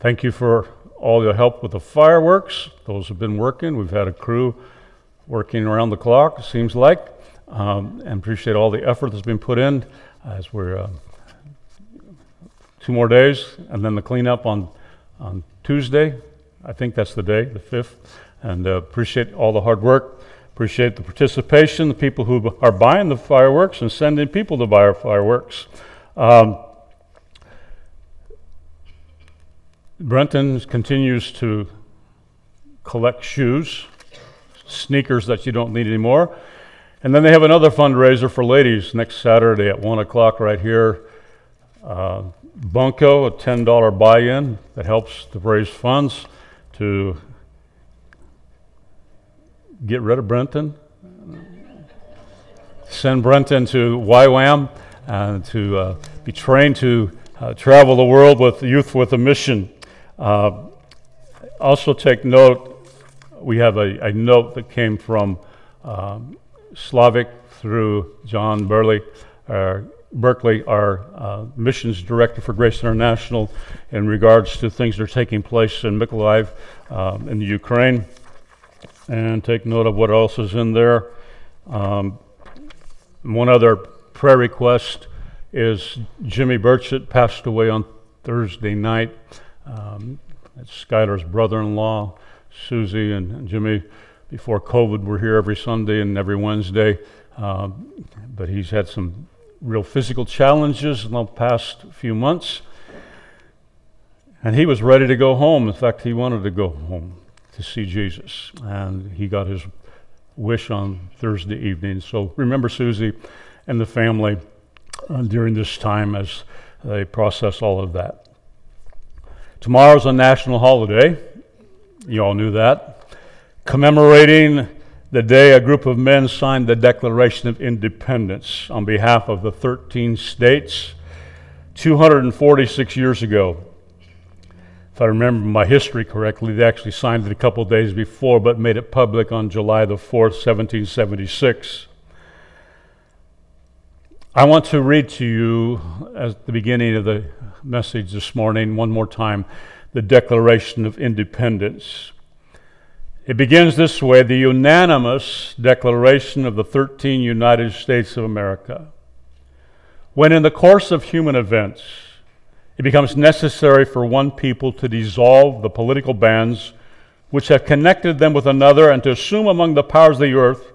Thank you for all your help with the fireworks. Those have been working. We've had a crew working around the clock, it seems like, um, and appreciate all the effort that's been put in as we're uh, two more days, and then the cleanup on, on Tuesday. I think that's the day, the 5th. And uh, appreciate all the hard work. Appreciate the participation, the people who are buying the fireworks and sending people to buy our fireworks. Um, Brenton continues to collect shoes, sneakers that you don't need anymore. And then they have another fundraiser for ladies next Saturday at 1 o'clock right here. Uh, Bunko, a $10 buy in that helps to raise funds to get rid of Brenton, send Brenton to YWAM, and to uh, be trained to uh, travel the world with youth with a mission. Uh, also, take note we have a, a note that came from um, Slavic through John Burley, Berkeley, our uh, missions director for Grace International, in regards to things that are taking place in Mykolaiv um, in the Ukraine. And take note of what else is in there. Um, one other prayer request is Jimmy Burchett passed away on Thursday night. Um, that's Skylar's brother in law. Susie and, and, Jimmy, before COVID, were here every Sunday and every Wednesday. Um, but he's had some real physical challenges in the past few months. And he was ready to go home. In fact, he wanted to go home to see Jesus. And he got his wish on Thursday evening. So remember Susie and the family uh, during this time as they process all of that. Tomorrow's a national holiday. You all knew that. Commemorating the day a group of men signed the Declaration of Independence on behalf of the 13 states 246 years ago. If I remember my history correctly, they actually signed it a couple days before, but made it public on July the 4th, 1776. I want to read to you at the beginning of the message this morning, one more time, the Declaration of Independence. It begins this way the unanimous declaration of the 13 United States of America. When, in the course of human events, it becomes necessary for one people to dissolve the political bands which have connected them with another and to assume among the powers of the earth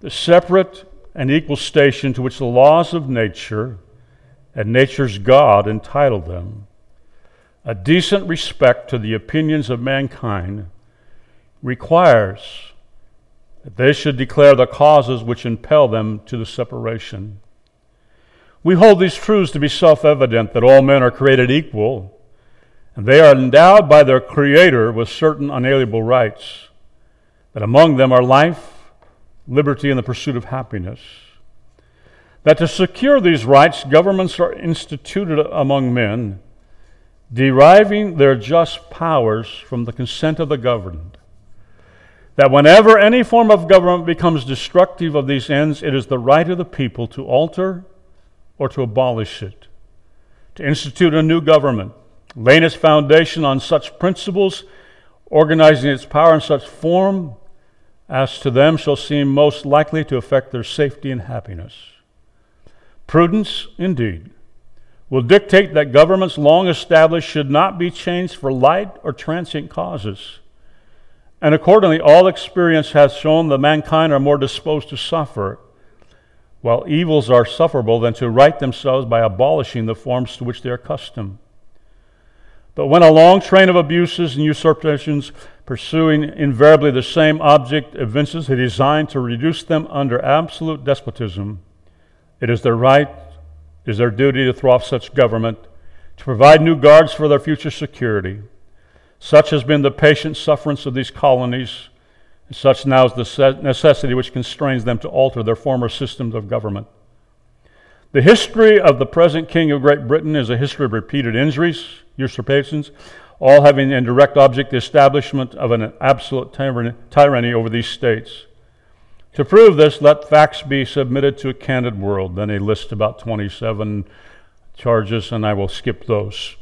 the separate and equal station to which the laws of nature and nature's God entitle them, a decent respect to the opinions of mankind requires that they should declare the causes which impel them to the separation. We hold these truths to be self evident that all men are created equal, and they are endowed by their Creator with certain unalienable rights, that among them are life, liberty, and the pursuit of happiness. That to secure these rights, governments are instituted among men, deriving their just powers from the consent of the governed that whenever any form of government becomes destructive of these ends, it is the right of the people to alter or to abolish it, to institute a new government, laying its foundation on such principles, organizing its power in such form as to them shall seem most likely to affect their safety and happiness. Prudence, indeed, will dictate that governments long established should not be changed for light or transient causes and accordingly, all experience has shown that mankind are more disposed to suffer, while evils are sufferable, than to right themselves by abolishing the forms to which they are accustomed. But when a long train of abuses and usurpations pursuing invariably the same object evinces a design to reduce them under absolute despotism, it is their right, it is their duty to throw off such government, to provide new guards for their future security such has been the patient sufferance of these colonies, and such now is the necessity which constrains them to alter their former systems of government. The history of the present King of Great Britain is a history of repeated injuries, usurpations, all having in direct object the establishment of an absolute tyranny over these states. To prove this, let facts be submitted to a candid world. Then a list about 27 charges, and I will skip those.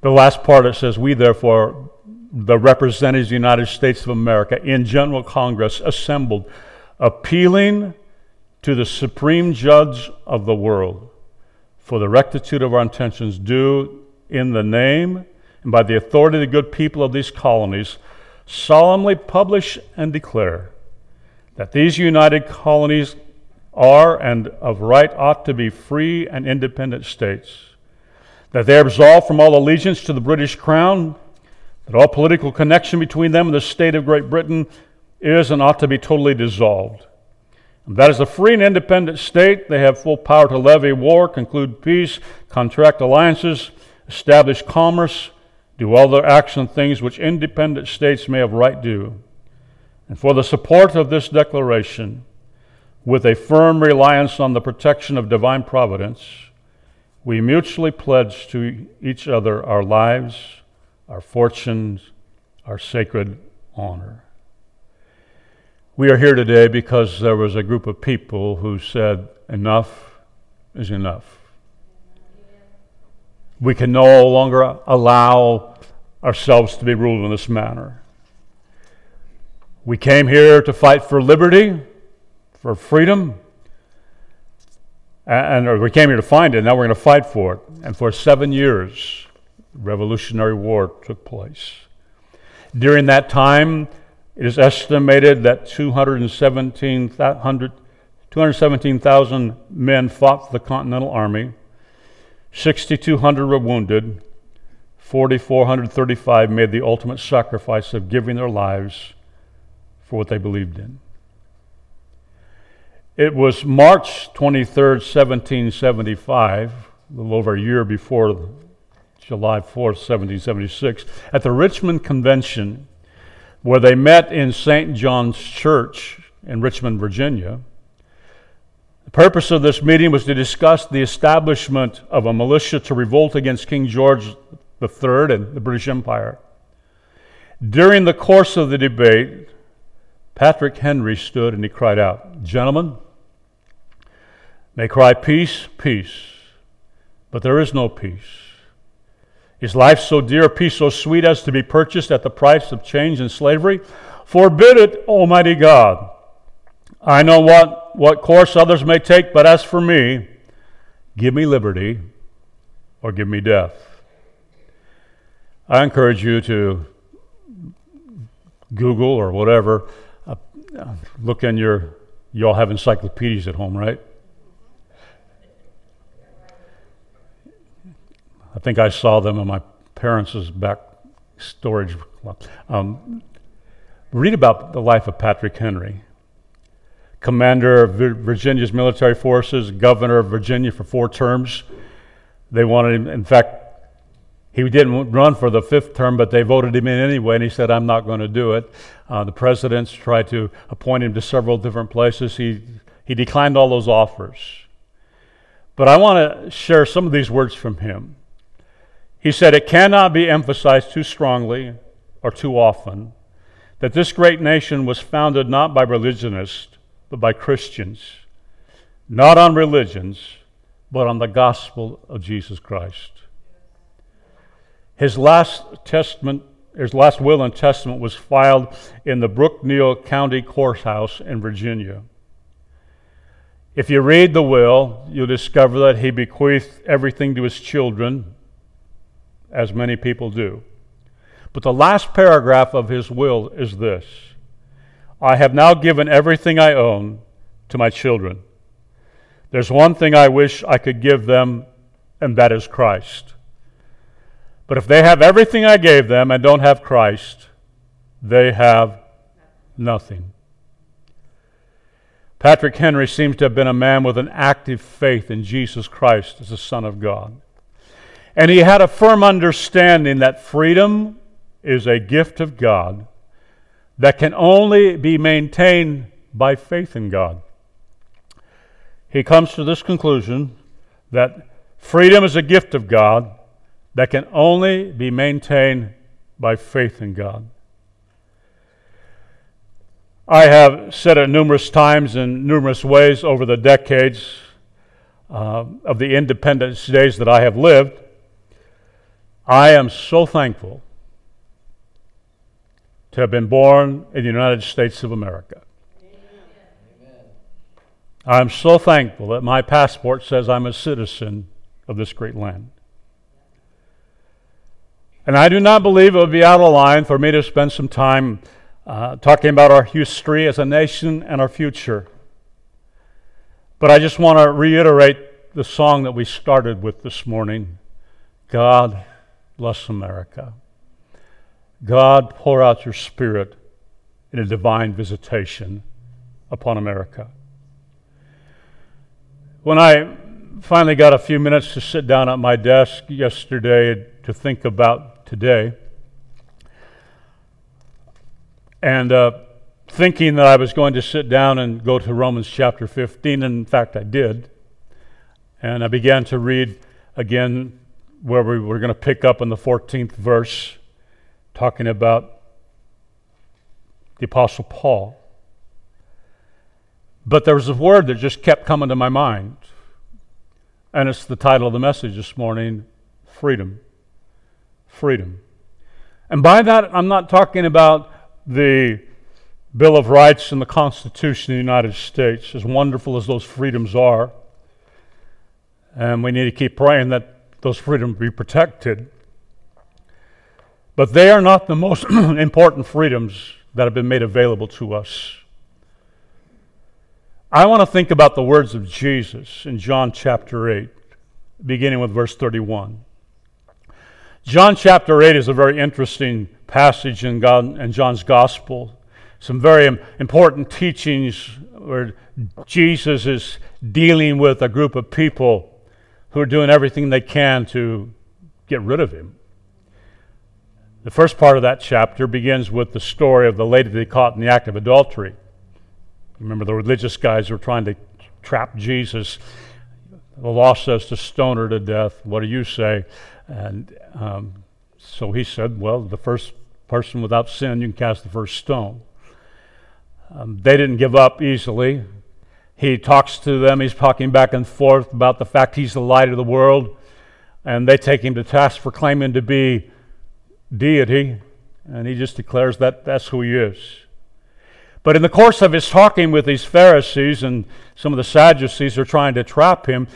The last part it says, We therefore, the representatives of the United States of America in General Congress assembled, appealing to the supreme judge of the world for the rectitude of our intentions, do in the name and by the authority of the good people of these colonies solemnly publish and declare that these united colonies are and of right ought to be free and independent states, that they are absolved from all allegiance to the British Crown, that all political connection between them and the state of Great Britain is and ought to be totally dissolved. That is a free and independent state. They have full power to levy war, conclude peace, contract alliances, establish commerce, do all the acts and things which independent states may have right do. And for the support of this declaration, with a firm reliance on the protection of divine providence, we mutually pledge to each other our lives, our fortunes, our sacred honor. We are here today because there was a group of people who said, Enough is enough. We can no longer allow ourselves to be ruled in this manner. We came here to fight for liberty, for freedom, and we came here to find it. And now we're going to fight for it. And for seven years, Revolutionary War took place. During that time, it is estimated that 217,000 men fought the Continental Army. 6,200 were wounded. 4,435 made the ultimate sacrifice of giving their lives for what they believed in. It was March 23rd, 1775, a little over a year before July 4th, 1776, at the Richmond Convention, where they met in St. John's Church in Richmond, Virginia. The purpose of this meeting was to discuss the establishment of a militia to revolt against King George III and the British Empire. During the course of the debate, Patrick Henry stood and he cried out, Gentlemen, may cry peace, peace, but there is no peace. Is life so dear, peace so sweet as to be purchased at the price of change and slavery? Forbid it, Almighty God. I know what, what course others may take, but as for me, give me liberty or give me death. I encourage you to Google or whatever, uh, look in your, you all have encyclopedias at home, right? I think I saw them in my parents' back storage. Um, read about the life of Patrick Henry, commander of Virginia's military forces, governor of Virginia for four terms. They wanted him, in fact, he didn't run for the fifth term, but they voted him in anyway, and he said, I'm not going to do it. Uh, the presidents tried to appoint him to several different places. He, he declined all those offers. But I want to share some of these words from him. He said, It cannot be emphasized too strongly or too often that this great nation was founded not by religionists, but by Christians, not on religions, but on the gospel of Jesus Christ. His last testament, his last will and testament was filed in the Brookneal County Courthouse in Virginia. If you read the will, you'll discover that he bequeathed everything to his children as many people do. But the last paragraph of his will is this I have now given everything I own to my children. There's one thing I wish I could give them, and that is Christ. But if they have everything I gave them and don't have Christ, they have nothing. Patrick Henry seems to have been a man with an active faith in Jesus Christ as the Son of God. And he had a firm understanding that freedom is a gift of God that can only be maintained by faith in God. He comes to this conclusion that freedom is a gift of God that can only be maintained by faith in God. I have said it numerous times in numerous ways over the decades uh, of the independence days that I have lived I am so thankful to have been born in the United States of America. I'm so thankful that my passport says I'm a citizen of this great land. And I do not believe it would be out of line for me to spend some time uh, talking about our history as a nation and our future. But I just want to reiterate the song that we started with this morning God bless America. God, pour out your Spirit in a divine visitation upon America. When I finally got a few minutes to sit down at my desk yesterday to think about today, and uh, thinking that I was going to sit down and go to Romans chapter 15, and in fact I did, and I began to read again where we were going to pick up in the 14th verse talking about the Apostle Paul. But there was a word that just kept coming to my mind, and it's the title of the message this morning freedom. Freedom. And by that, I'm not talking about the Bill of Rights and the Constitution of the United States, as wonderful as those freedoms are. And we need to keep praying that those freedoms be protected. But they are not the most important freedoms that have been made available to us. I want to think about the words of Jesus in John chapter 8, beginning with verse 31. John chapter 8 is a very interesting passage in, God, in John's gospel. Some very important teachings where Jesus is dealing with a group of people who are doing everything they can to get rid of him. The first part of that chapter begins with the story of the lady they caught in the act of adultery. Remember, the religious guys were trying to trap Jesus. The law says to stone her to death. What do you say? And um, so he said, Well, the first person without sin, you can cast the first stone. Um, they didn't give up easily. He talks to them, he's talking back and forth about the fact he's the light of the world, and they take him to task for claiming to be deity, and he just declares that that's who he is. But in the course of his talking with these Pharisees and some of the Sadducees who are trying to trap him,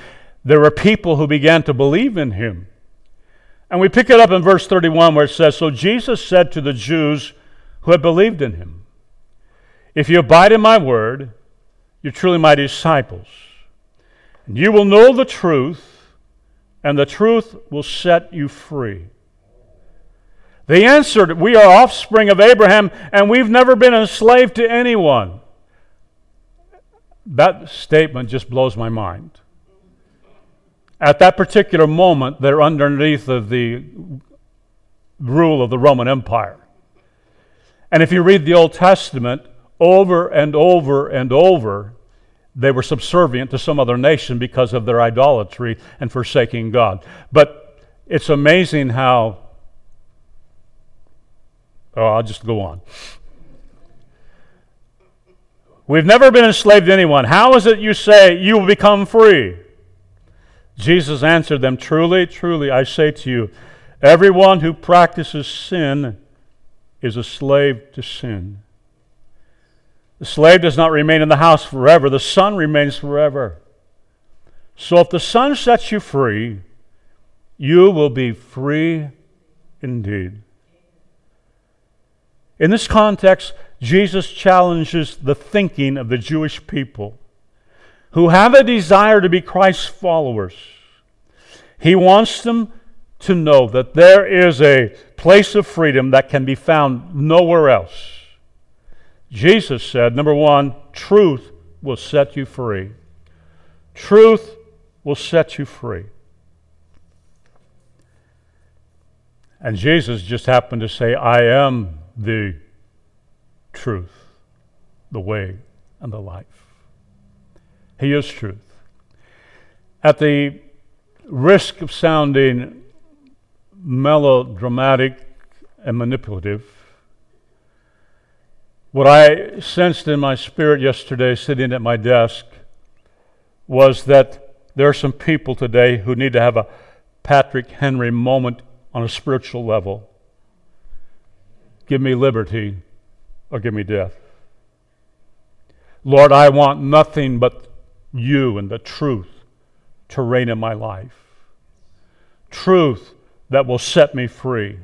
there were people who began to believe in him. And we pick it up in verse 31 where it says So Jesus said to the Jews who had believed in him, If you abide in my word, you're truly my disciples. And you will know the truth, and the truth will set you free. They answered, We are offspring of Abraham, and we've never been enslaved to anyone. That statement just blows my mind. At that particular moment, they're underneath of the rule of the Roman Empire. And if you read the Old Testament, over and over and over, they were subservient to some other nation because of their idolatry and forsaking God. But it's amazing how Oh, I'll just go on. We've never been enslaved to anyone. How is it you say you will become free? Jesus answered them, Truly, truly, I say to you, everyone who practices sin is a slave to sin. The slave does not remain in the house forever, the son remains forever. So if the son sets you free, you will be free indeed. In this context, Jesus challenges the thinking of the Jewish people who have a desire to be Christ's followers. He wants them to know that there is a place of freedom that can be found nowhere else. Jesus said, number one, truth will set you free. Truth will set you free. And Jesus just happened to say, I am the truth, the way, and the life. He is truth. At the risk of sounding melodramatic and manipulative, what I sensed in my spirit yesterday, sitting at my desk, was that there are some people today who need to have a Patrick Henry moment on a spiritual level. Give me liberty or give me death. Lord, I want nothing but you and the truth to reign in my life. Truth that will set me free.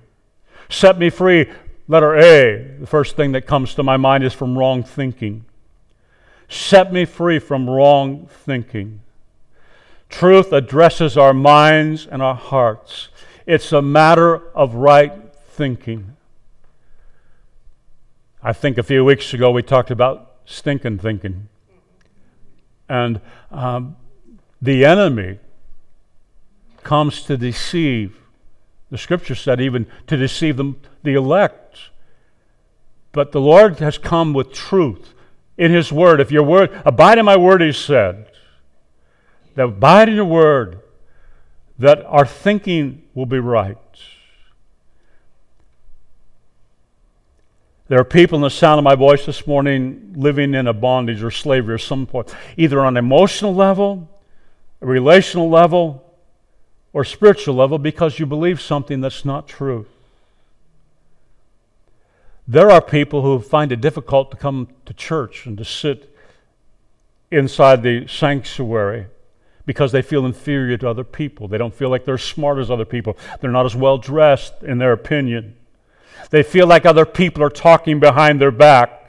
Set me free, letter A. The first thing that comes to my mind is from wrong thinking. Set me free from wrong thinking. Truth addresses our minds and our hearts. It's a matter of right thinking. I think a few weeks ago we talked about stinking thinking. And um, the enemy comes to deceive. The scripture said even to deceive them, the elect. But the Lord has come with truth in His Word. If your word, abide in my word, He said, that abide in your word, that our thinking will be right. There are people in the sound of my voice this morning living in a bondage or slavery or some point, either on an emotional level, a relational level, or spiritual level because you believe something that's not true. There are people who find it difficult to come to church and to sit inside the sanctuary because they feel inferior to other people. They don't feel like they're as smart as other people. They're not as well dressed in their opinion. They feel like other people are talking behind their back.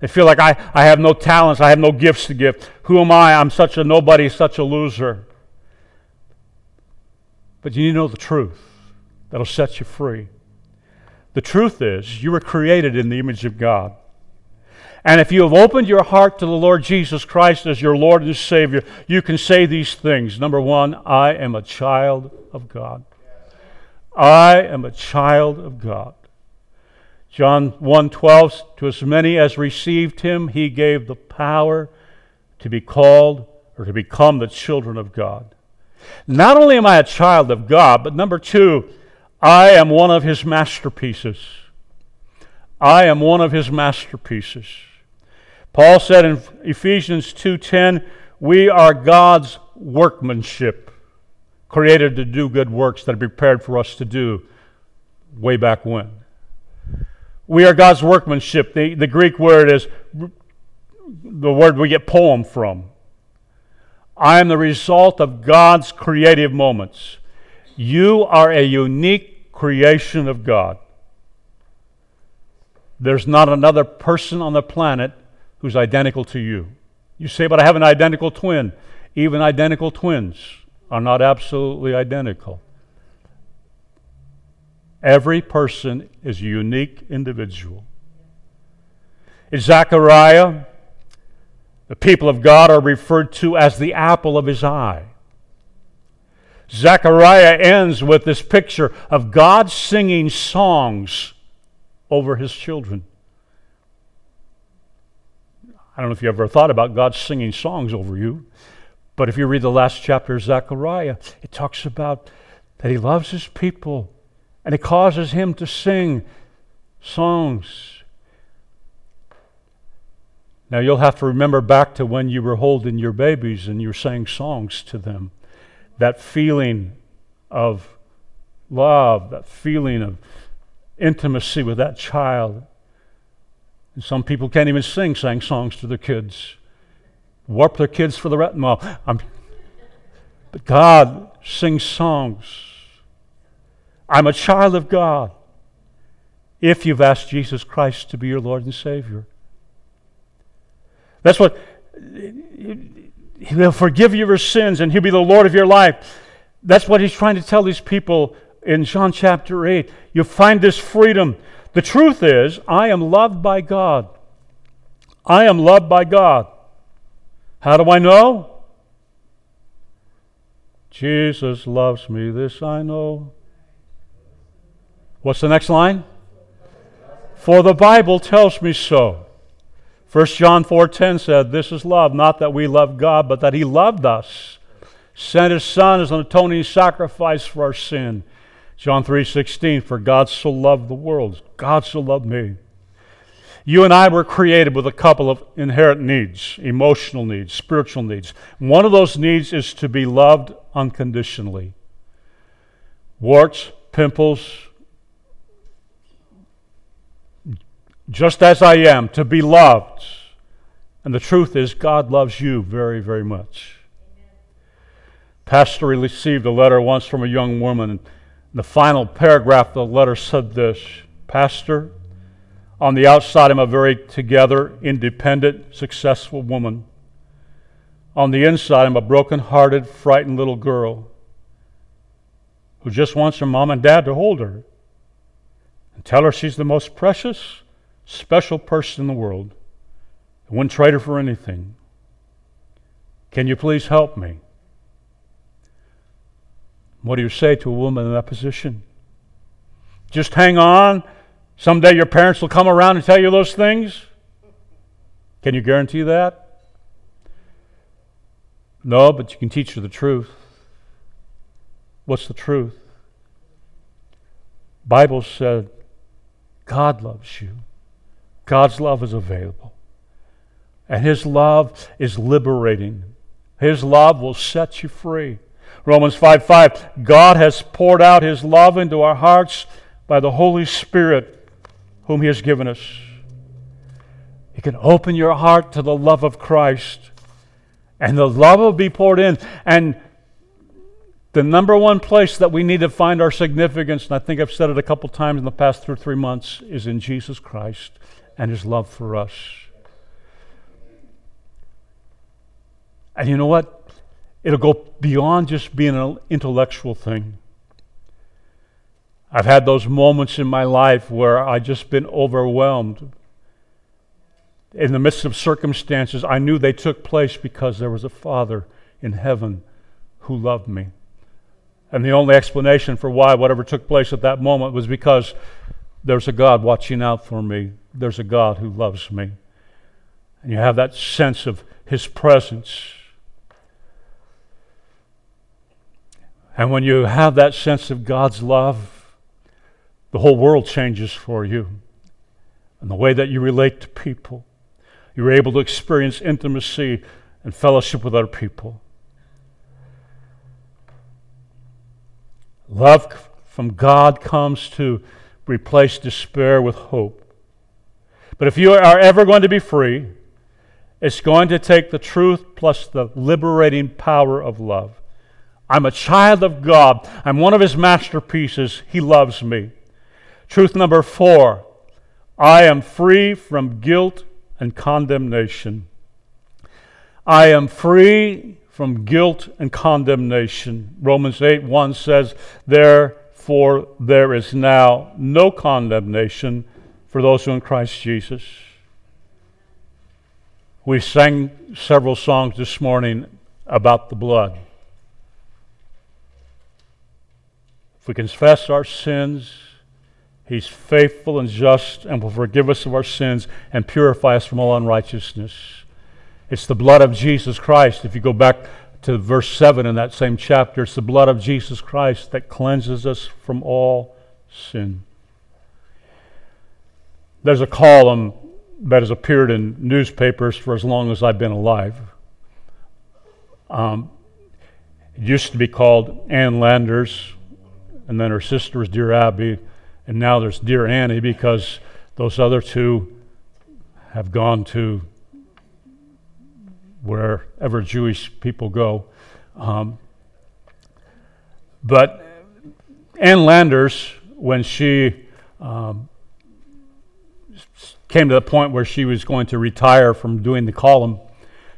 They feel like I, I have no talents, I have no gifts to give. Who am I? I'm such a nobody, such a loser. But you need to know the truth that'll set you free. The truth is, you were created in the image of God. And if you have opened your heart to the Lord Jesus Christ as your Lord and Savior, you can say these things. Number one, I am a child of God. I am a child of God. John 1:12 to as many as received him he gave the power to be called or to become the children of God. Not only am I a child of God, but number 2, I am one of his masterpieces. I am one of his masterpieces. Paul said in Ephesians 2:10, "We are God's workmanship, created to do good works that are prepared for us to do way back when." We are God's workmanship. The, the Greek word is the word we get poem from. I am the result of God's creative moments. You are a unique creation of God. There's not another person on the planet who's identical to you. You say, but I have an identical twin. Even identical twins are not absolutely identical. Every person is a unique individual. In Zechariah, the people of God are referred to as the apple of his eye. Zechariah ends with this picture of God singing songs over his children. I don't know if you ever thought about God singing songs over you, but if you read the last chapter of Zechariah, it talks about that he loves his people and it causes him to sing songs. Now you'll have to remember back to when you were holding your babies and you were saying songs to them. That feeling of love, that feeling of intimacy with that child. And some people can't even sing, sang songs to their kids. Warp their kids for the rest. Well, I'm, but God sings songs I'm a child of God if you've asked Jesus Christ to be your Lord and Savior. That's what He'll forgive you your sins and He'll be the Lord of your life. That's what He's trying to tell these people in John chapter 8. You'll find this freedom. The truth is, I am loved by God. I am loved by God. How do I know? Jesus loves me, this I know. What's the next line? For the Bible tells me so. 1 John 4:10 said, "This is love, not that we love God, but that he loved us, sent his son as an atoning sacrifice for our sin." John 3:16, "For God so loved the world, God so loved me." You and I were created with a couple of inherent needs, emotional needs, spiritual needs. One of those needs is to be loved unconditionally. Warts, pimples, just as I am, to be loved. And the truth is, God loves you very, very much. Pastor received a letter once from a young woman. The final paragraph of the letter said this Pastor, on the outside, I'm a very together, independent, successful woman. On the inside, I'm a broken hearted, frightened little girl who just wants her mom and dad to hold her and tell her she's the most precious, special person in the world. I wouldn't trade her for anything. Can you please help me? What do you say to a woman in that position? Just hang on. Someday your parents will come around and tell you those things? Can you guarantee that? No, but you can teach her the truth. What's the truth? Bible said God loves you. God's love is available. And his love is liberating. His love will set you free. Romans 5 5. God has poured out his love into our hearts by the Holy Spirit, whom he has given us. You can open your heart to the love of Christ, and the love will be poured in. And the number one place that we need to find our significance, and I think I've said it a couple times in the past or three months, is in Jesus Christ and his love for us. And you know what? It'll go beyond just being an intellectual thing. I've had those moments in my life where I've just been overwhelmed. In the midst of circumstances, I knew they took place because there was a Father in heaven who loved me. And the only explanation for why whatever took place at that moment was because there's a God watching out for me. There's a God who loves me. And you have that sense of His presence. And when you have that sense of God's love, the whole world changes for you. And the way that you relate to people, you're able to experience intimacy and fellowship with other people. Love from God comes to replace despair with hope. But if you are ever going to be free, it's going to take the truth plus the liberating power of love. I'm a child of God. I'm one of His masterpieces. He loves me. Truth number four I am free from guilt and condemnation. I am free from guilt and condemnation. Romans 8 1 says, Therefore, there is now no condemnation for those who are in Christ Jesus. We sang several songs this morning about the blood. If we confess our sins, He's faithful and just and will forgive us of our sins and purify us from all unrighteousness. It's the blood of Jesus Christ. If you go back to verse 7 in that same chapter, it's the blood of Jesus Christ that cleanses us from all sin. There's a column that has appeared in newspapers for as long as I've been alive. Um, it used to be called Ann Landers, and then her sister was Dear Abby, and now there's Dear Annie because those other two have gone to wherever Jewish people go. Um, but Ann Landers, when she um, came to the point where she was going to retire from doing the column,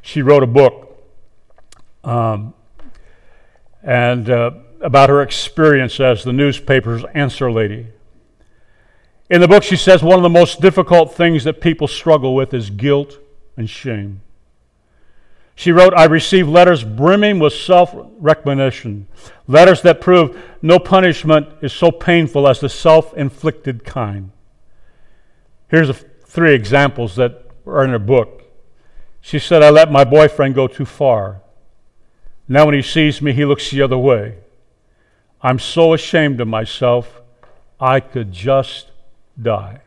she wrote a book. Um, and uh, about her experience as the newspaper's answer lady. In the book, she says one of the most difficult things that people struggle with is guilt and shame. She wrote, I received letters brimming with self recognition, letters that prove no punishment is so painful as the self inflicted kind. Here's three examples that are in her book. She said, I let my boyfriend go too far. Now, when he sees me, he looks the other way. I'm so ashamed of myself, I could just die.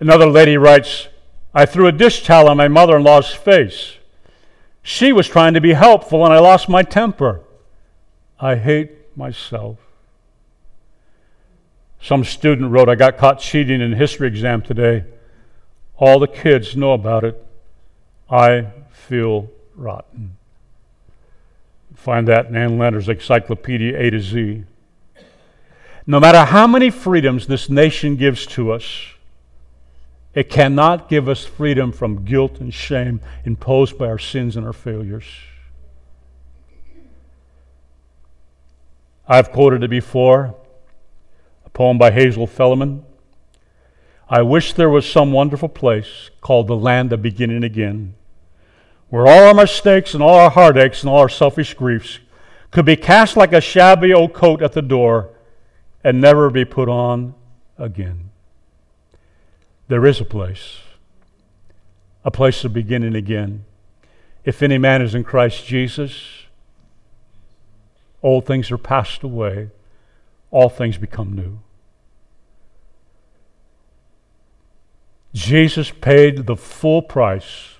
Another lady writes, I threw a dish towel on my mother in law's face. She was trying to be helpful, and I lost my temper. I hate myself. Some student wrote, I got caught cheating in history exam today. All the kids know about it. I feel rotten. Find that in Ann Landers' Encyclopedia A to Z. No matter how many freedoms this nation gives to us, it cannot give us freedom from guilt and shame imposed by our sins and our failures. I've quoted it before a poem by Hazel Felleman. I wish there was some wonderful place called the land of beginning again, where all our mistakes and all our heartaches and all our selfish griefs could be cast like a shabby old coat at the door and never be put on again. There is a place, a place of beginning again. If any man is in Christ Jesus, old things are passed away, all things become new. Jesus paid the full price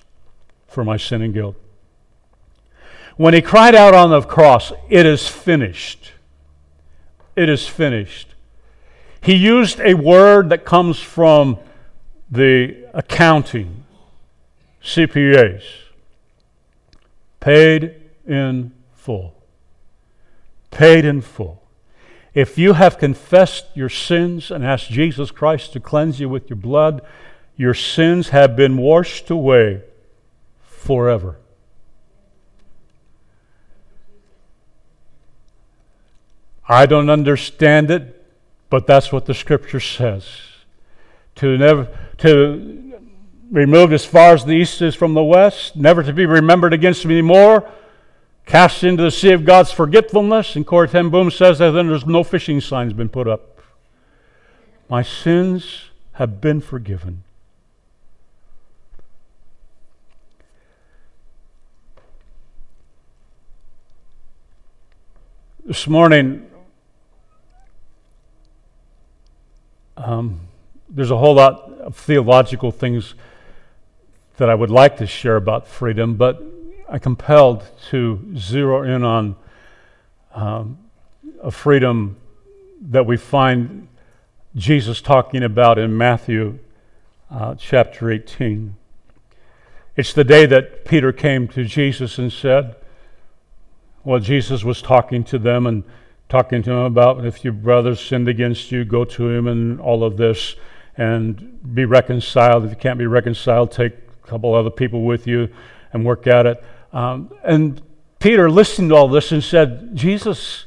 for my sin and guilt. When he cried out on the cross, It is finished. It is finished. He used a word that comes from the accounting, CPAs, paid in full. Paid in full. If you have confessed your sins and asked Jesus Christ to cleanse you with your blood, your sins have been washed away forever. I don't understand it, but that's what the scripture says. To never to removed as far as the east is from the west, never to be remembered against me more, cast into the sea of God's forgetfulness. And Corrie ten Boom says that then there's no fishing signs been put up. My sins have been forgiven. This morning, um, there's a whole lot of theological things that I would like to share about freedom, but I'm compelled to zero in on um, a freedom that we find Jesus talking about in Matthew uh, chapter 18. It's the day that Peter came to Jesus and said, well, Jesus was talking to them and talking to them about if your brother sinned against you, go to him and all of this and be reconciled. If you can't be reconciled, take a couple other people with you and work at it. Um, and Peter listened to all this and said, Jesus,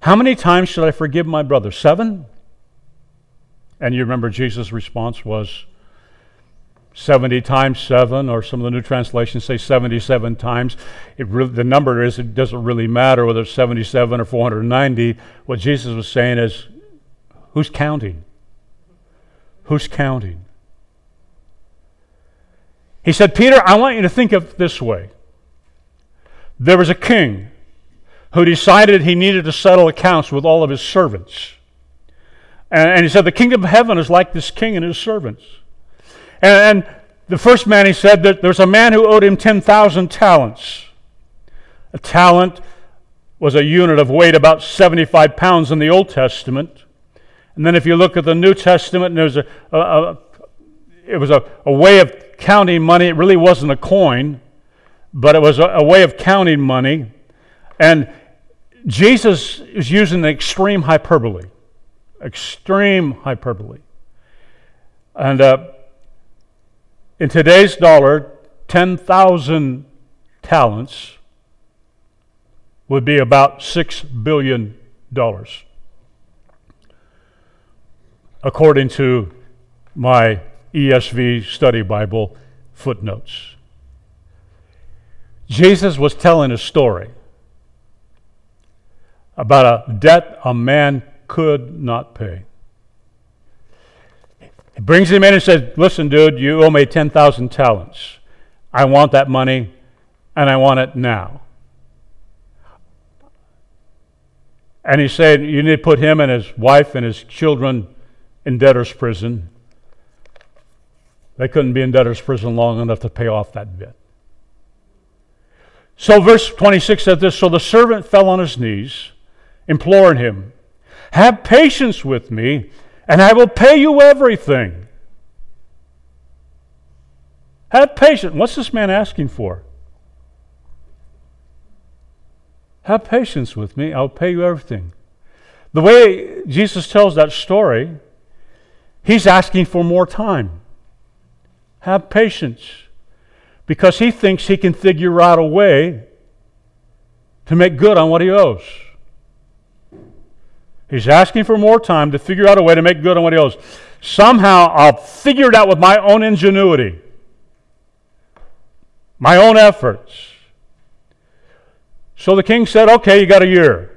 how many times should I forgive my brother? Seven? And you remember Jesus' response was, 70 times 7, or some of the new translations say 77 times. Really, the number is, it doesn't really matter whether it's 77 or 490. What Jesus was saying is, who's counting? Who's counting? He said, Peter, I want you to think of this way. There was a king who decided he needed to settle accounts with all of his servants. And, he said, The kingdom of heaven is like this king and his servants. And, and the first man, he said that there's a man who owed him 10,000 talents. A talent was a unit of weight about 75 pounds in the Old Testament. And then if you look at the New Testament, there's a, a, a it was a, a, way of counting money. It really wasn't a coin, but it was a, a way of counting money. And Jesus is using extreme hyperbole. Extreme hyperbole. And uh, in today's dollar, 10,000 talents would be about $6 billion, according to my ESV study Bible footnotes. Jesus was telling a story about a debt a man could not pay. He brings him in and says, Listen, dude, you owe me 10,000 talents. I want that money, and I want it now. And he said, You need to put him and his wife and his children in debtor's prison. They couldn't be in debtor's prison long enough to pay off that debt. So, verse 26 says this So the servant fell on his knees, imploring him, Have patience with me, and I will pay you everything. Have patience. What's this man asking for? Have patience with me, I'll pay you everything. The way Jesus tells that story, he's asking for more time. Have patience. Because he thinks he can figure out a way to make good on what he owes. He's asking for more time to figure out a way to make good on what he owes. Somehow I'll figure it out with my own ingenuity, my own efforts. So the king said, Okay, you got a year.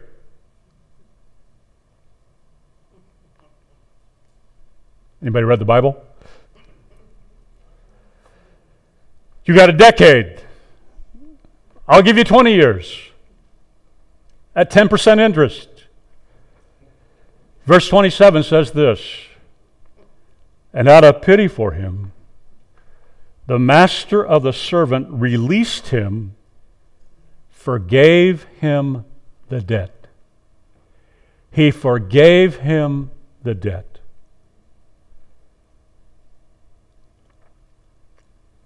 Anybody read the Bible? You got a decade. I'll give you 20 years at 10% interest. Verse 27 says this And out of pity for him, the master of the servant released him, forgave him the debt. He forgave him the debt.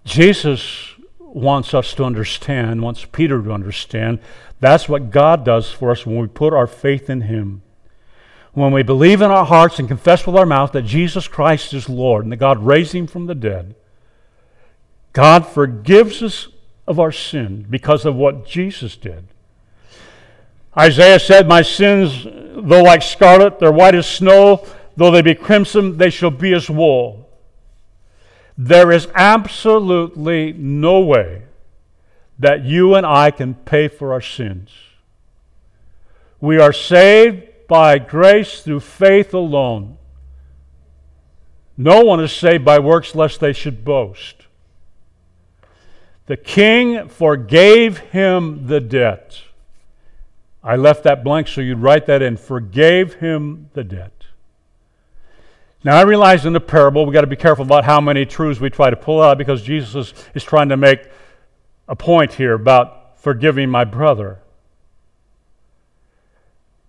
Jesus wants us to understand, wants Peter to understand, that's what God does for us when we put our faith in Him. When we believe in our hearts and confess with our mouth that Jesus Christ is Lord and that God raised Him from the dead, God forgives us of our sin because of what Jesus did. Isaiah said, My sins, though like scarlet, they're white as snow, though they be crimson, they shall be as wool. There is absolutely no way that you and I can pay for our sins. We are saved by grace through faith alone. No one is saved by works lest they should boast. The king forgave him the debt. I left that blank so you'd write that in. Forgave him the debt. Now, I realize in the parable we've got to be careful about how many truths we try to pull out because Jesus is, is trying to make a point here about forgiving my brother.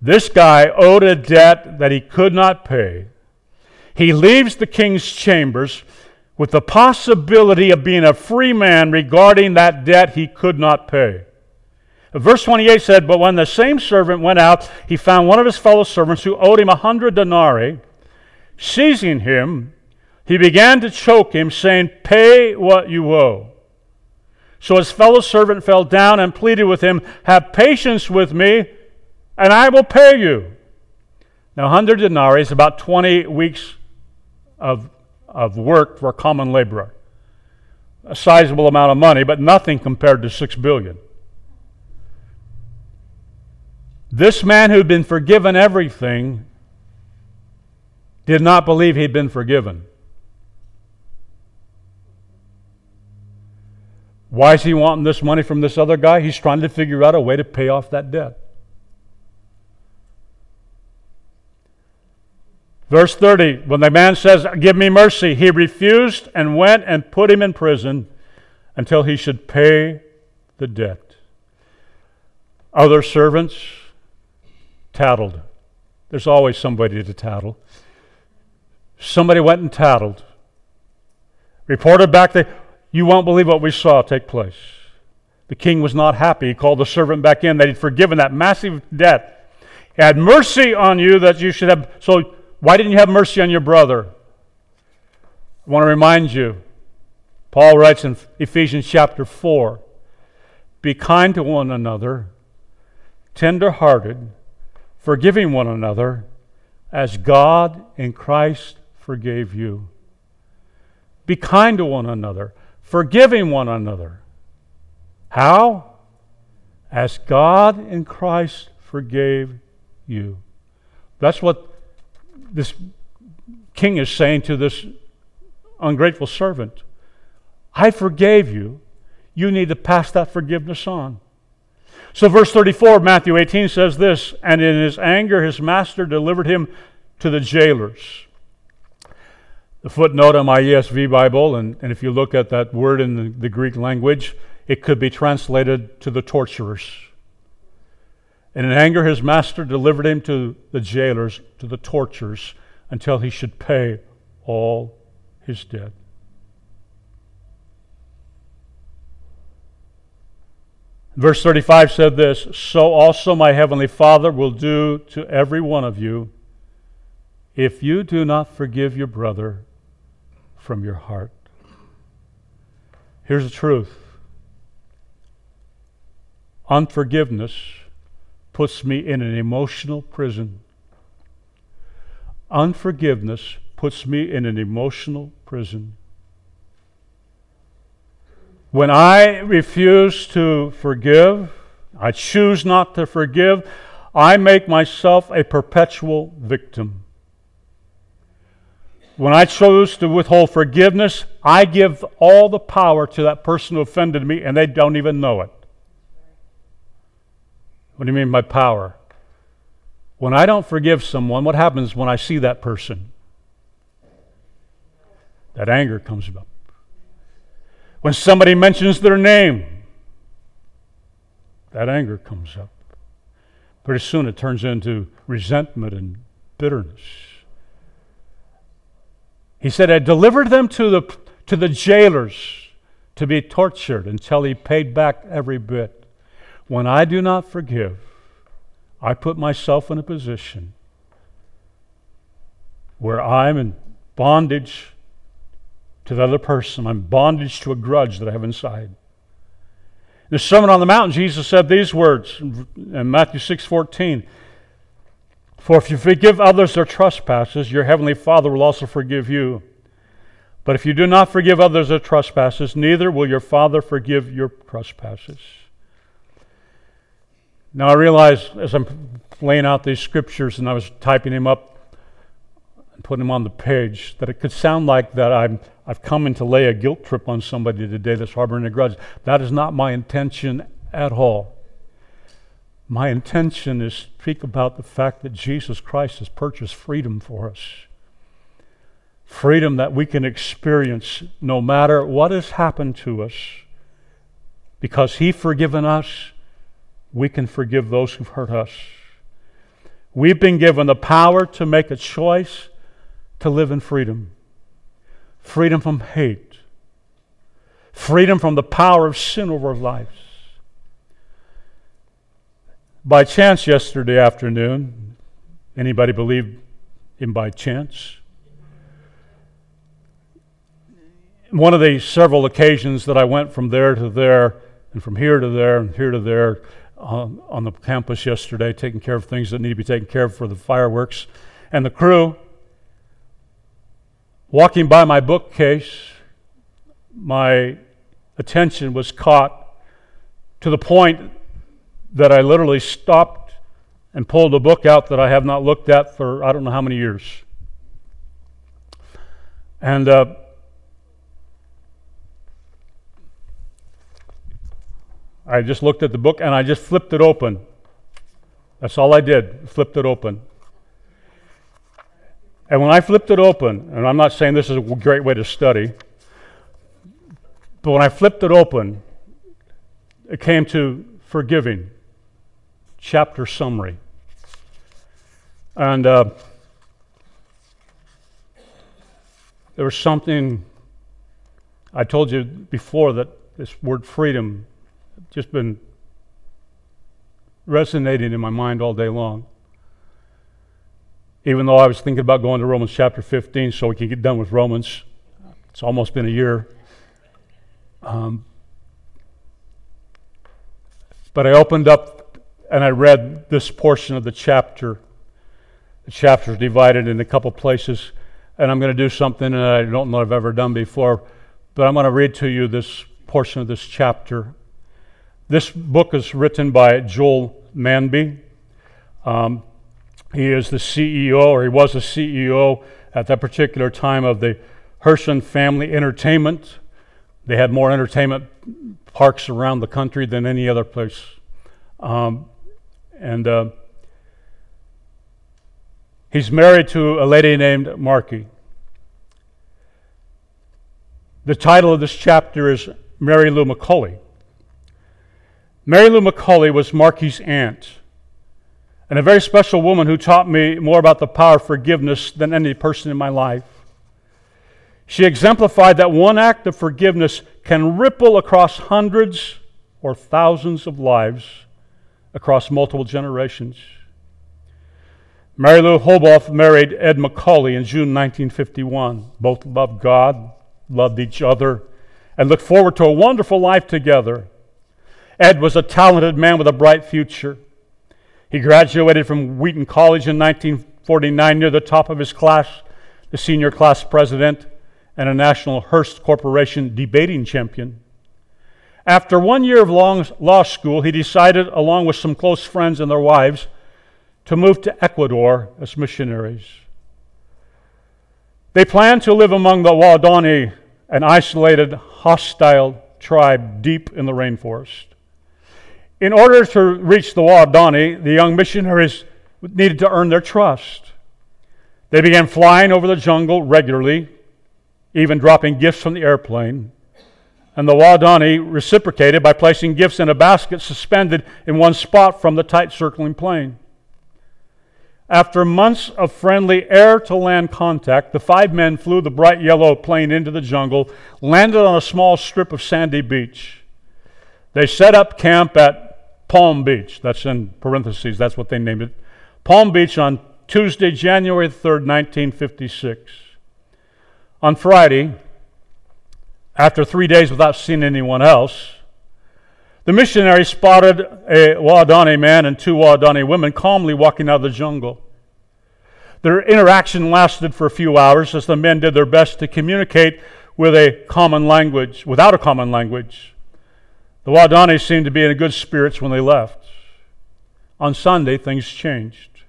This guy owed a debt that he could not pay. He leaves the king's chambers with the possibility of being a free man regarding that debt he could not pay. Verse 28 said, But when the same servant went out, he found one of his fellow servants who owed him a hundred denarii. Seizing him, he began to choke him, saying, Pay what you owe. So his fellow servant fell down and pleaded with him, Have patience with me, and I will pay you. Now, 100 denarii is about 20 weeks of, of work for a common laborer. A sizable amount of money, but nothing compared to 6 billion. This man who'd been forgiven everything did not believe he'd been forgiven. Why is he wanting this money from this other guy? He's trying to figure out a way to pay off that debt. Verse 30 When the man says, Give me mercy, he refused and went and put him in prison until he should pay the debt. Other servants tattled. There's always somebody to tattle. Somebody went and tattled. Reported back that you won't believe what we saw take place. The king was not happy. He called the servant back in that he'd forgiven that massive debt. He had mercy on you that you should have. So, why didn't you have mercy on your brother? I want to remind you, Paul writes in Ephesians chapter 4 Be kind to one another, tender hearted, forgiving one another, as God in Christ forgave you. Be kind to one another, forgiving one another. How? As God in Christ forgave you. That's what this king is saying to this ungrateful servant. I forgave you. You need to pass that forgiveness on. So, verse 34 of Matthew 18 says this And in his anger, his master delivered him to the jailers the footnote on my ESV Bible, and, and if you look at that word in the, the Greek language, it could be translated to the torturers. And in anger, his master delivered him to the jailers, to the torturers, until he should pay all his debt. Verse 35 said this So also my heavenly Father will do to every one of you if you do not forgive your brother from your heart. Here's the truth unforgiveness puts me in an emotional prison. Unforgiveness puts me in an emotional prison. When I refuse to forgive, I choose not to forgive, I make myself a perpetual victim. When I choose to withhold forgiveness, I give all the power to that person who offended me and they don't even know it. What do you mean by power? When I don't forgive someone, what happens when I see that person? That anger comes up. When somebody mentions their name, that anger comes up. Pretty soon it turns into resentment and bitterness. He said, I delivered them to the, to the jailers to be tortured until he paid back every bit. When I do not forgive, I put myself in a position where I'm in bondage to the other person. I'm bondage to a grudge that I have inside. In the Sermon on the Mount, Jesus said these words in Matthew 6 14. For if you forgive others their trespasses, your heavenly Father will also forgive you. But if you do not forgive others their trespasses, neither will your Father forgive your trespasses. Now I realize as I'm laying out these scriptures and I was typing them up and putting them on the page that it could sound like that I'm I've come in to lay a guilt trip on somebody today that's harboring a grudge. That is not my intention at all. My intention is to speak about the fact that Jesus Christ has purchased freedom for us. Freedom that we can experience no matter what has happened to us. Because He forgiven us, we can forgive those who've hurt us. We've been given the power to make a choice to live in freedom freedom from hate, freedom from the power of sin over our lives. By chance yesterday afternoon, anybody believe in by chance? One of the several occasions that I went from there to there, and from here to there, and here to there, um, on the campus yesterday, taking care of things that need to be taken care of for the fireworks and the crew. Walking by my bookcase, my attention was caught to the point that I literally stopped and pulled a book out that I have not looked at for I don't know how many years. And uh, I just looked at the book and I just flipped it open. That's all I did, flipped it open. And when I flipped it open, and I'm not saying this is a great way to study, but when I flipped it open, it came to forgiving, chapter summary. And uh, there was something I told you before that this word freedom just been resonating in my mind all day long even though I was thinking about going to Romans chapter 15 so we can get done with Romans. It's almost been a year. Um, but I opened up and I read this portion of the chapter. The chapter is divided in a couple places, and I'm going to do something that I don't know I've ever done before, but I'm going to read to you this portion of this chapter. This book is written by Joel Manby. Um, he is the CEO, or he was the CEO at that particular time of the Herschend Family Entertainment. They had more entertainment parks around the country than any other place. Um, and uh, he's married to a lady named Marky. The title of this chapter is Mary Lou McCully. Mary Lou McCully was Marky's aunt. and a very special woman who taught me more about the power of forgiveness than any person in my life. She exemplified that one act of forgiveness can ripple across hundreds or thousands of lives across multiple generations. Mary Lou Hobolth married Ed McCully in June 1951. Both loved God, loved each other, and looked forward to a wonderful life together. Ed was a talented man with a bright future. He graduated from Wheaton College in 1949 near the top of his class, the senior class president and a National Hearst Corporation debating champion. After one year of long law school, he decided, along with some close friends and their wives, to move to Ecuador as missionaries. They planned to live among the Waodani, an isolated, hostile tribe deep in the rainforest. In order to reach the Waodani, the young missionaries needed to earn their trust. They began flying over the jungle regularly, even dropping gifts from the airplane. And the Waodani reciprocated by placing gifts in a basket suspended in one spot from the tight circling plane. After months of friendly air to land contact, the five men flew the bright yellow plane into the jungle, landed on a small strip of sandy beach. They set up camp at Palm Beach. That's in parentheses, that's what they named it. Palm Beach on Tuesday, January 3rd, 1956. On Friday, after three days without seeing anyone else, the missionary spotted a Waodani man and two Waodani women calmly walking out of the jungle. Their interaction lasted for a few hours as the men did their best to communicate with a common language, without a common language. The Waodani seemed to be in good spirits when they left. On Sunday, things changed.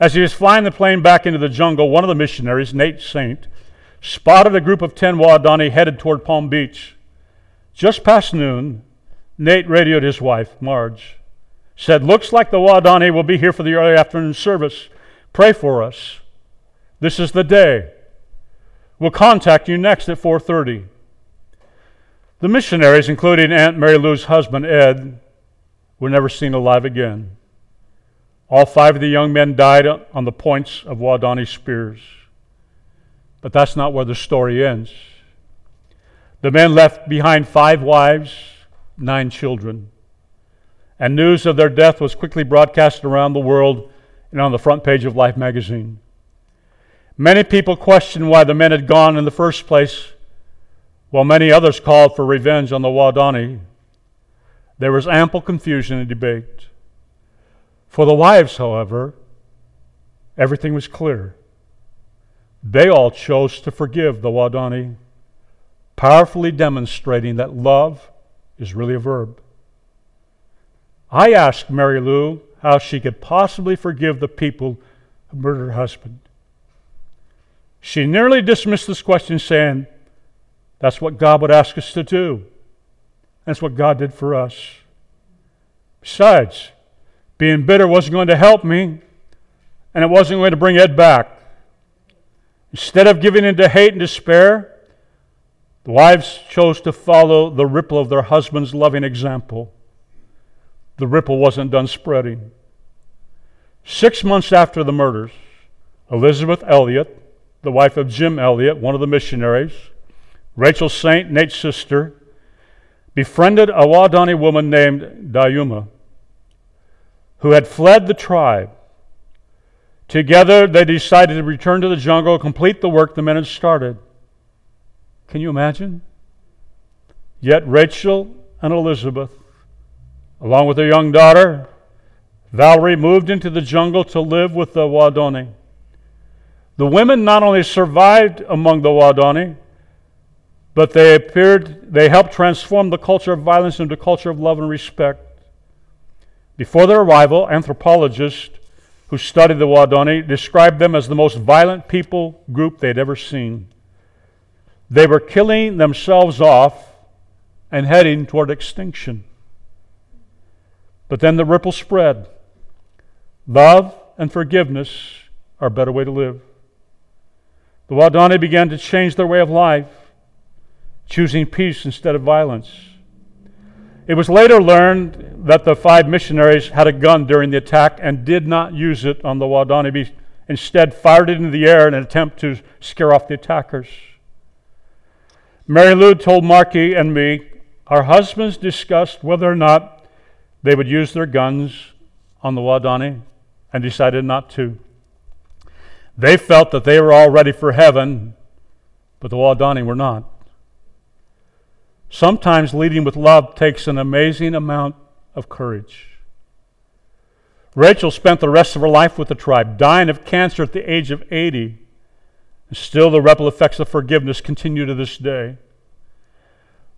As he was flying the plane back into the jungle, one of the missionaries, Nate Saint, spotted a group of 10 Waodani headed toward Palm Beach. Just past noon, Nate radioed his wife, Marge, said, Looks like the Waodani will be here for the early afternoon service. Pray for us. This is the day. We'll contact you next at 4:30. The missionaries, including Aunt Mary Lou's husband Ed, were never seen alive again. All five of the young men died on the points of Waodani spears. But that's not where the story ends. The men left behind five wives, nine children. And news of their death was quickly broadcast around the world and on the front page of Life magazine. Many people questioned why the men had gone in the first place, while many others called for revenge on the Waodani. There was ample confusion and debate. For the wives, however, everything was clear. They all chose to forgive the ah, Waodani, powerfully demonstrating that love is really a verb. I asked Mary Lou how she could possibly forgive the people who murdered her husband. She nearly dismissed this question, saying, That's what God would ask us to do. That's what God did for us. Besides, being bitter wasn't going to help me, and it wasn't going to bring Ed back. Instead of giving in to hate and despair, the wives chose to follow the ripple of their husband's loving example. The ripple wasn't done spreading. Six months after the murders, Elisabeth Elliot, the wife of Jim Elliot, one of the missionaries, Rachel Saint, Nate's sister, befriended a Waodani woman named Dayuma, who had fled the tribe Together, they decided to return to the jungle, and complete the work the men had started. Can you imagine? Yet Rachel and Elisabeth, along with their young daughter, Valerie, moved into the jungle to live with the Waodani. The women not only survived among the Waodani, but they appeared, they helped transform the culture of violence into a culture of love and respect. Before their arrival, anthropologists who studied the Waodani described them as the most violent people group they'd ever seen. They were killing themselves off and heading toward extinction. But then the ripple spread. Love and forgiveness are a better way to live. The Waodani began to change their way of life, choosing peace instead of violence. It was later learned that the five missionaries had a gun during the attack and did not use it on the Waodani, instead, fired it into the air in an attempt to scare off the attackers. Mary Lou told Marky and me, our husbands discussed whether or not they would use their guns on the Waodani and decided not to. They felt that they were all ready for heaven, but the Waodani were not. Sometimes leading with love takes an amazing amount of courage. Rachel spent the rest of her life with the tribe, dying of cancer at the age of 80. And still, the ripple effects of forgiveness continue to this day.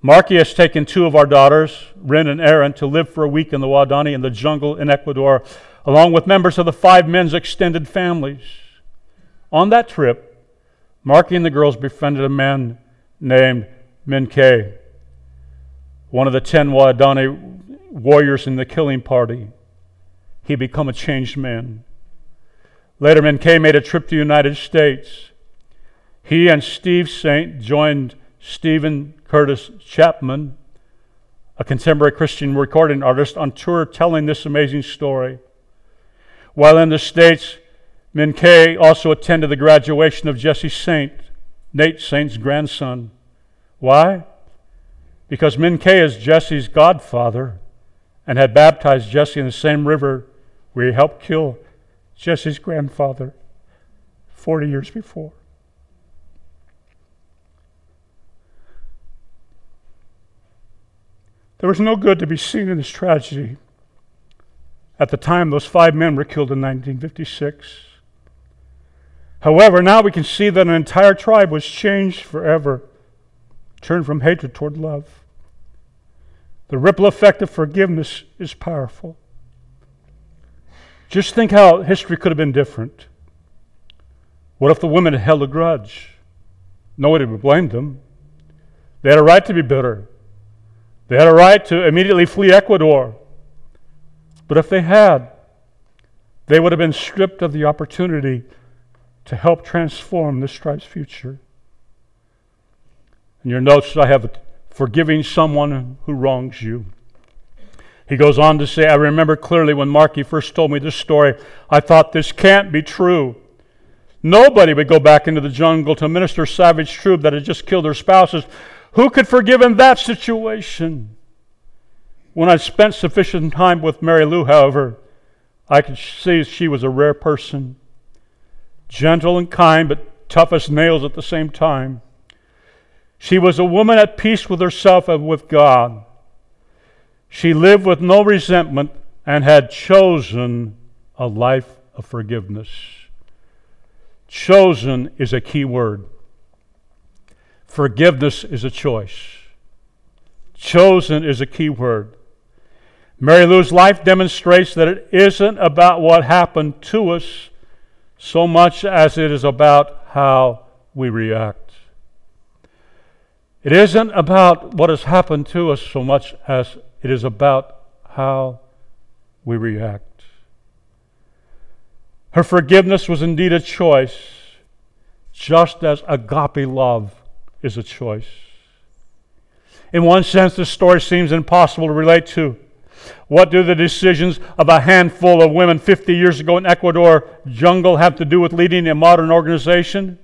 Marky has taken two of our daughters, Rin and Erin, to live for a week in the Waodani in the jungle in Ecuador, along with members of the five men's extended families. On that trip, Marky and the girls befriended a man named Mincaye one of the ten Waodani warriors in the killing party. He become a changed man. Later, Mincaye made a trip to the United States. He and Steve Saint joined Steven Curtis Chapman, a contemporary Christian recording artist, on tour telling this amazing story. While in the States, Mincaye also attended the graduation of Jesse Saint, Nate Saint's grandson. Why? Because Mincaye is Jesse's godfather and had baptized Jesse in the same river where he helped kill Jesse's grandfather 40 years before. There was no good to be seen in this tragedy. At the time, those five men were killed in 1956. However, now we can see that an entire tribe was changed forever, turned from hatred toward love. The ripple effect of forgiveness is powerful. Just think how history could have been different. What if the women had held a grudge? Nobody would blame them. They had a right to be bitter. They had a right to immediately flee Ecuador. But if they had, they would have been stripped of the opportunity to help transform this tribe's future. In your notes, I have forgiving someone who wrongs you. He goes on to say, I remember clearly when Marky first told me this story, I thought this can't be true. Nobody would go back into the jungle to minister savage troop that had just killed their spouses. Who could forgive in that situation? When I spent sufficient time with Mary Lou, however, I could see she was a rare person. Gentle and kind, but tough as nails at the same time. She was a woman at peace with herself and with God. She lived with no resentment and had chosen a life of forgiveness. Chosen is a key word. Forgiveness is a choice. Chosen is a key word. Mary Lou's life demonstrates that it isn't about what happened to us so much as it is about how we react. It isn't about what has happened to us so much as it is about how we react. Her forgiveness was indeed a choice, just as agape love is a choice. In one sense, this story seems impossible to relate to. What do the decisions of a handful of women 50 years ago in Ecuador jungle have to do with leading a modern organization?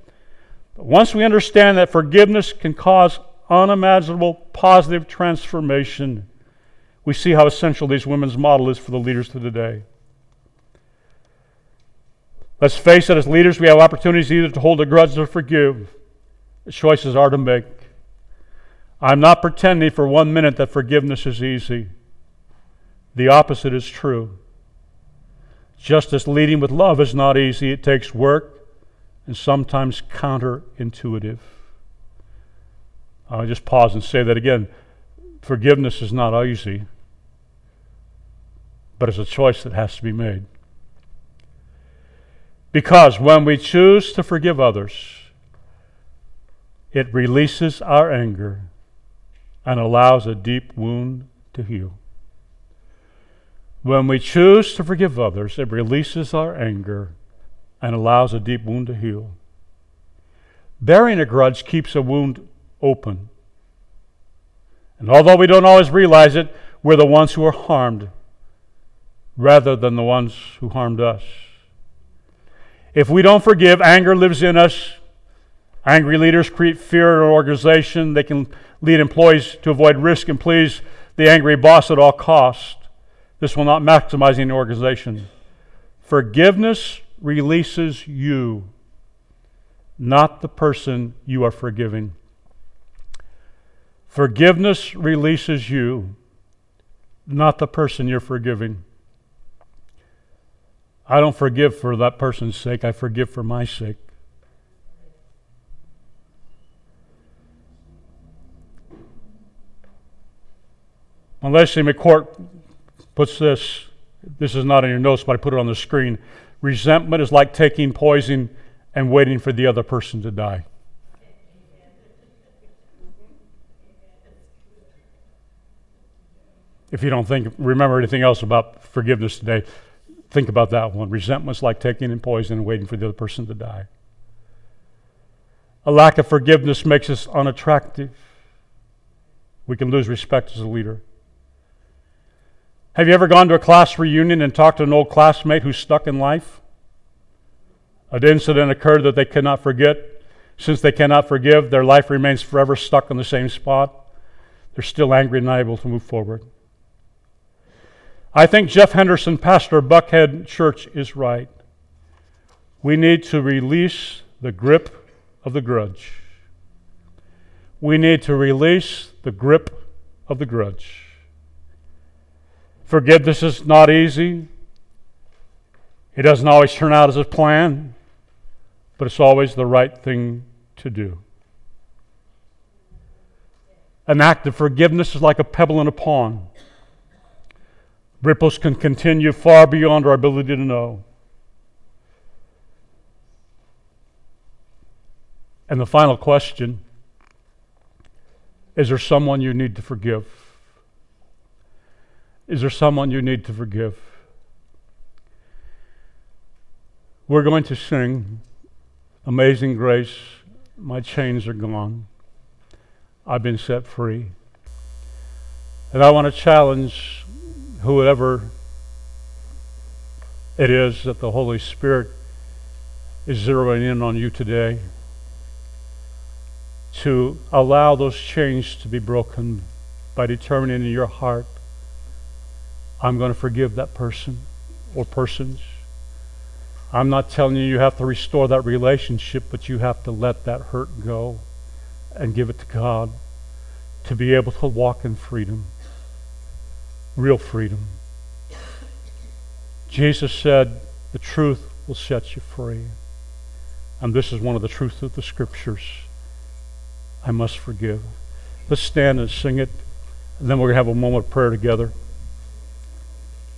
But once we understand that forgiveness can cause unimaginable positive transformation, we see how essential these women's model is for the leaders of today. Let's face it, as leaders, we have opportunities either to hold a grudge or forgive. The choices are to make. I'm not pretending for one minute that forgiveness is easy. The opposite is true. Just as leading with love is not easy, it takes work and sometimes counterintuitive. I'll just pause and say that again. Forgiveness is not easy, but it's a choice that has to be made. Because when we choose to forgive others, it releases our anger and allows a deep wound to heal. When we choose to forgive others, it releases our anger and allows a deep wound to heal. Bearing a grudge keeps a wound open. And although we don't always realize it, We're the ones who are harmed rather than the ones who harmed us. If we don't forgive, anger lives in us. Angry leaders create fear in an organization. They can lead employees to avoid risk and please the angry boss at all cost. This will not maximize any organization. Forgiveness releases you, not the person you are forgiving. Forgiveness releases you, not the person you're forgiving. I don't forgive for that person's sake, I forgive for my sake. When Leslie McCourt puts this, this is not in your notes, but I put it on the screen. Resentment is like taking poison and waiting for the other person to die. If you don't think, remember anything else about forgiveness today, think about that one. Resentment is like taking in poison and waiting for the other person to die. A lack of forgiveness makes us unattractive. We can lose respect as a leader. Have you ever gone to a class reunion and talked to an old classmate who's stuck in life? An incident occurred that they cannot forget. Since they cannot forgive, their life remains forever stuck in the same spot. They're still angry and unable to move forward. I think Jeff Henderson, pastor of Buckhead Church, is right. We need to release the grip of the grudge. We need to release the grip of the grudge. Forgiveness is not easy. It doesn't always turn out as a plan, but it's always the right thing to do. An act of forgiveness is like a pebble in a pond. Ripples can continue far beyond our ability to know. And the final question is there someone you need to forgive? Is there someone you need to forgive? We're going to sing Amazing Grace. My chains are gone. I've been set free. And I want to challenge whoever it is that the Holy Spirit is zeroing in on you today to allow those chains to be broken by determining in your heart I'm going to forgive that person or persons. I'm not telling you you have to restore that relationship, but you have to let that hurt go and give it to God to be able to walk in freedom, real freedom. Jesus said, The truth will set you free. And this is one of the truths of the scriptures. I must forgive. Let's stand and sing it, and then we're going to have a moment of prayer together.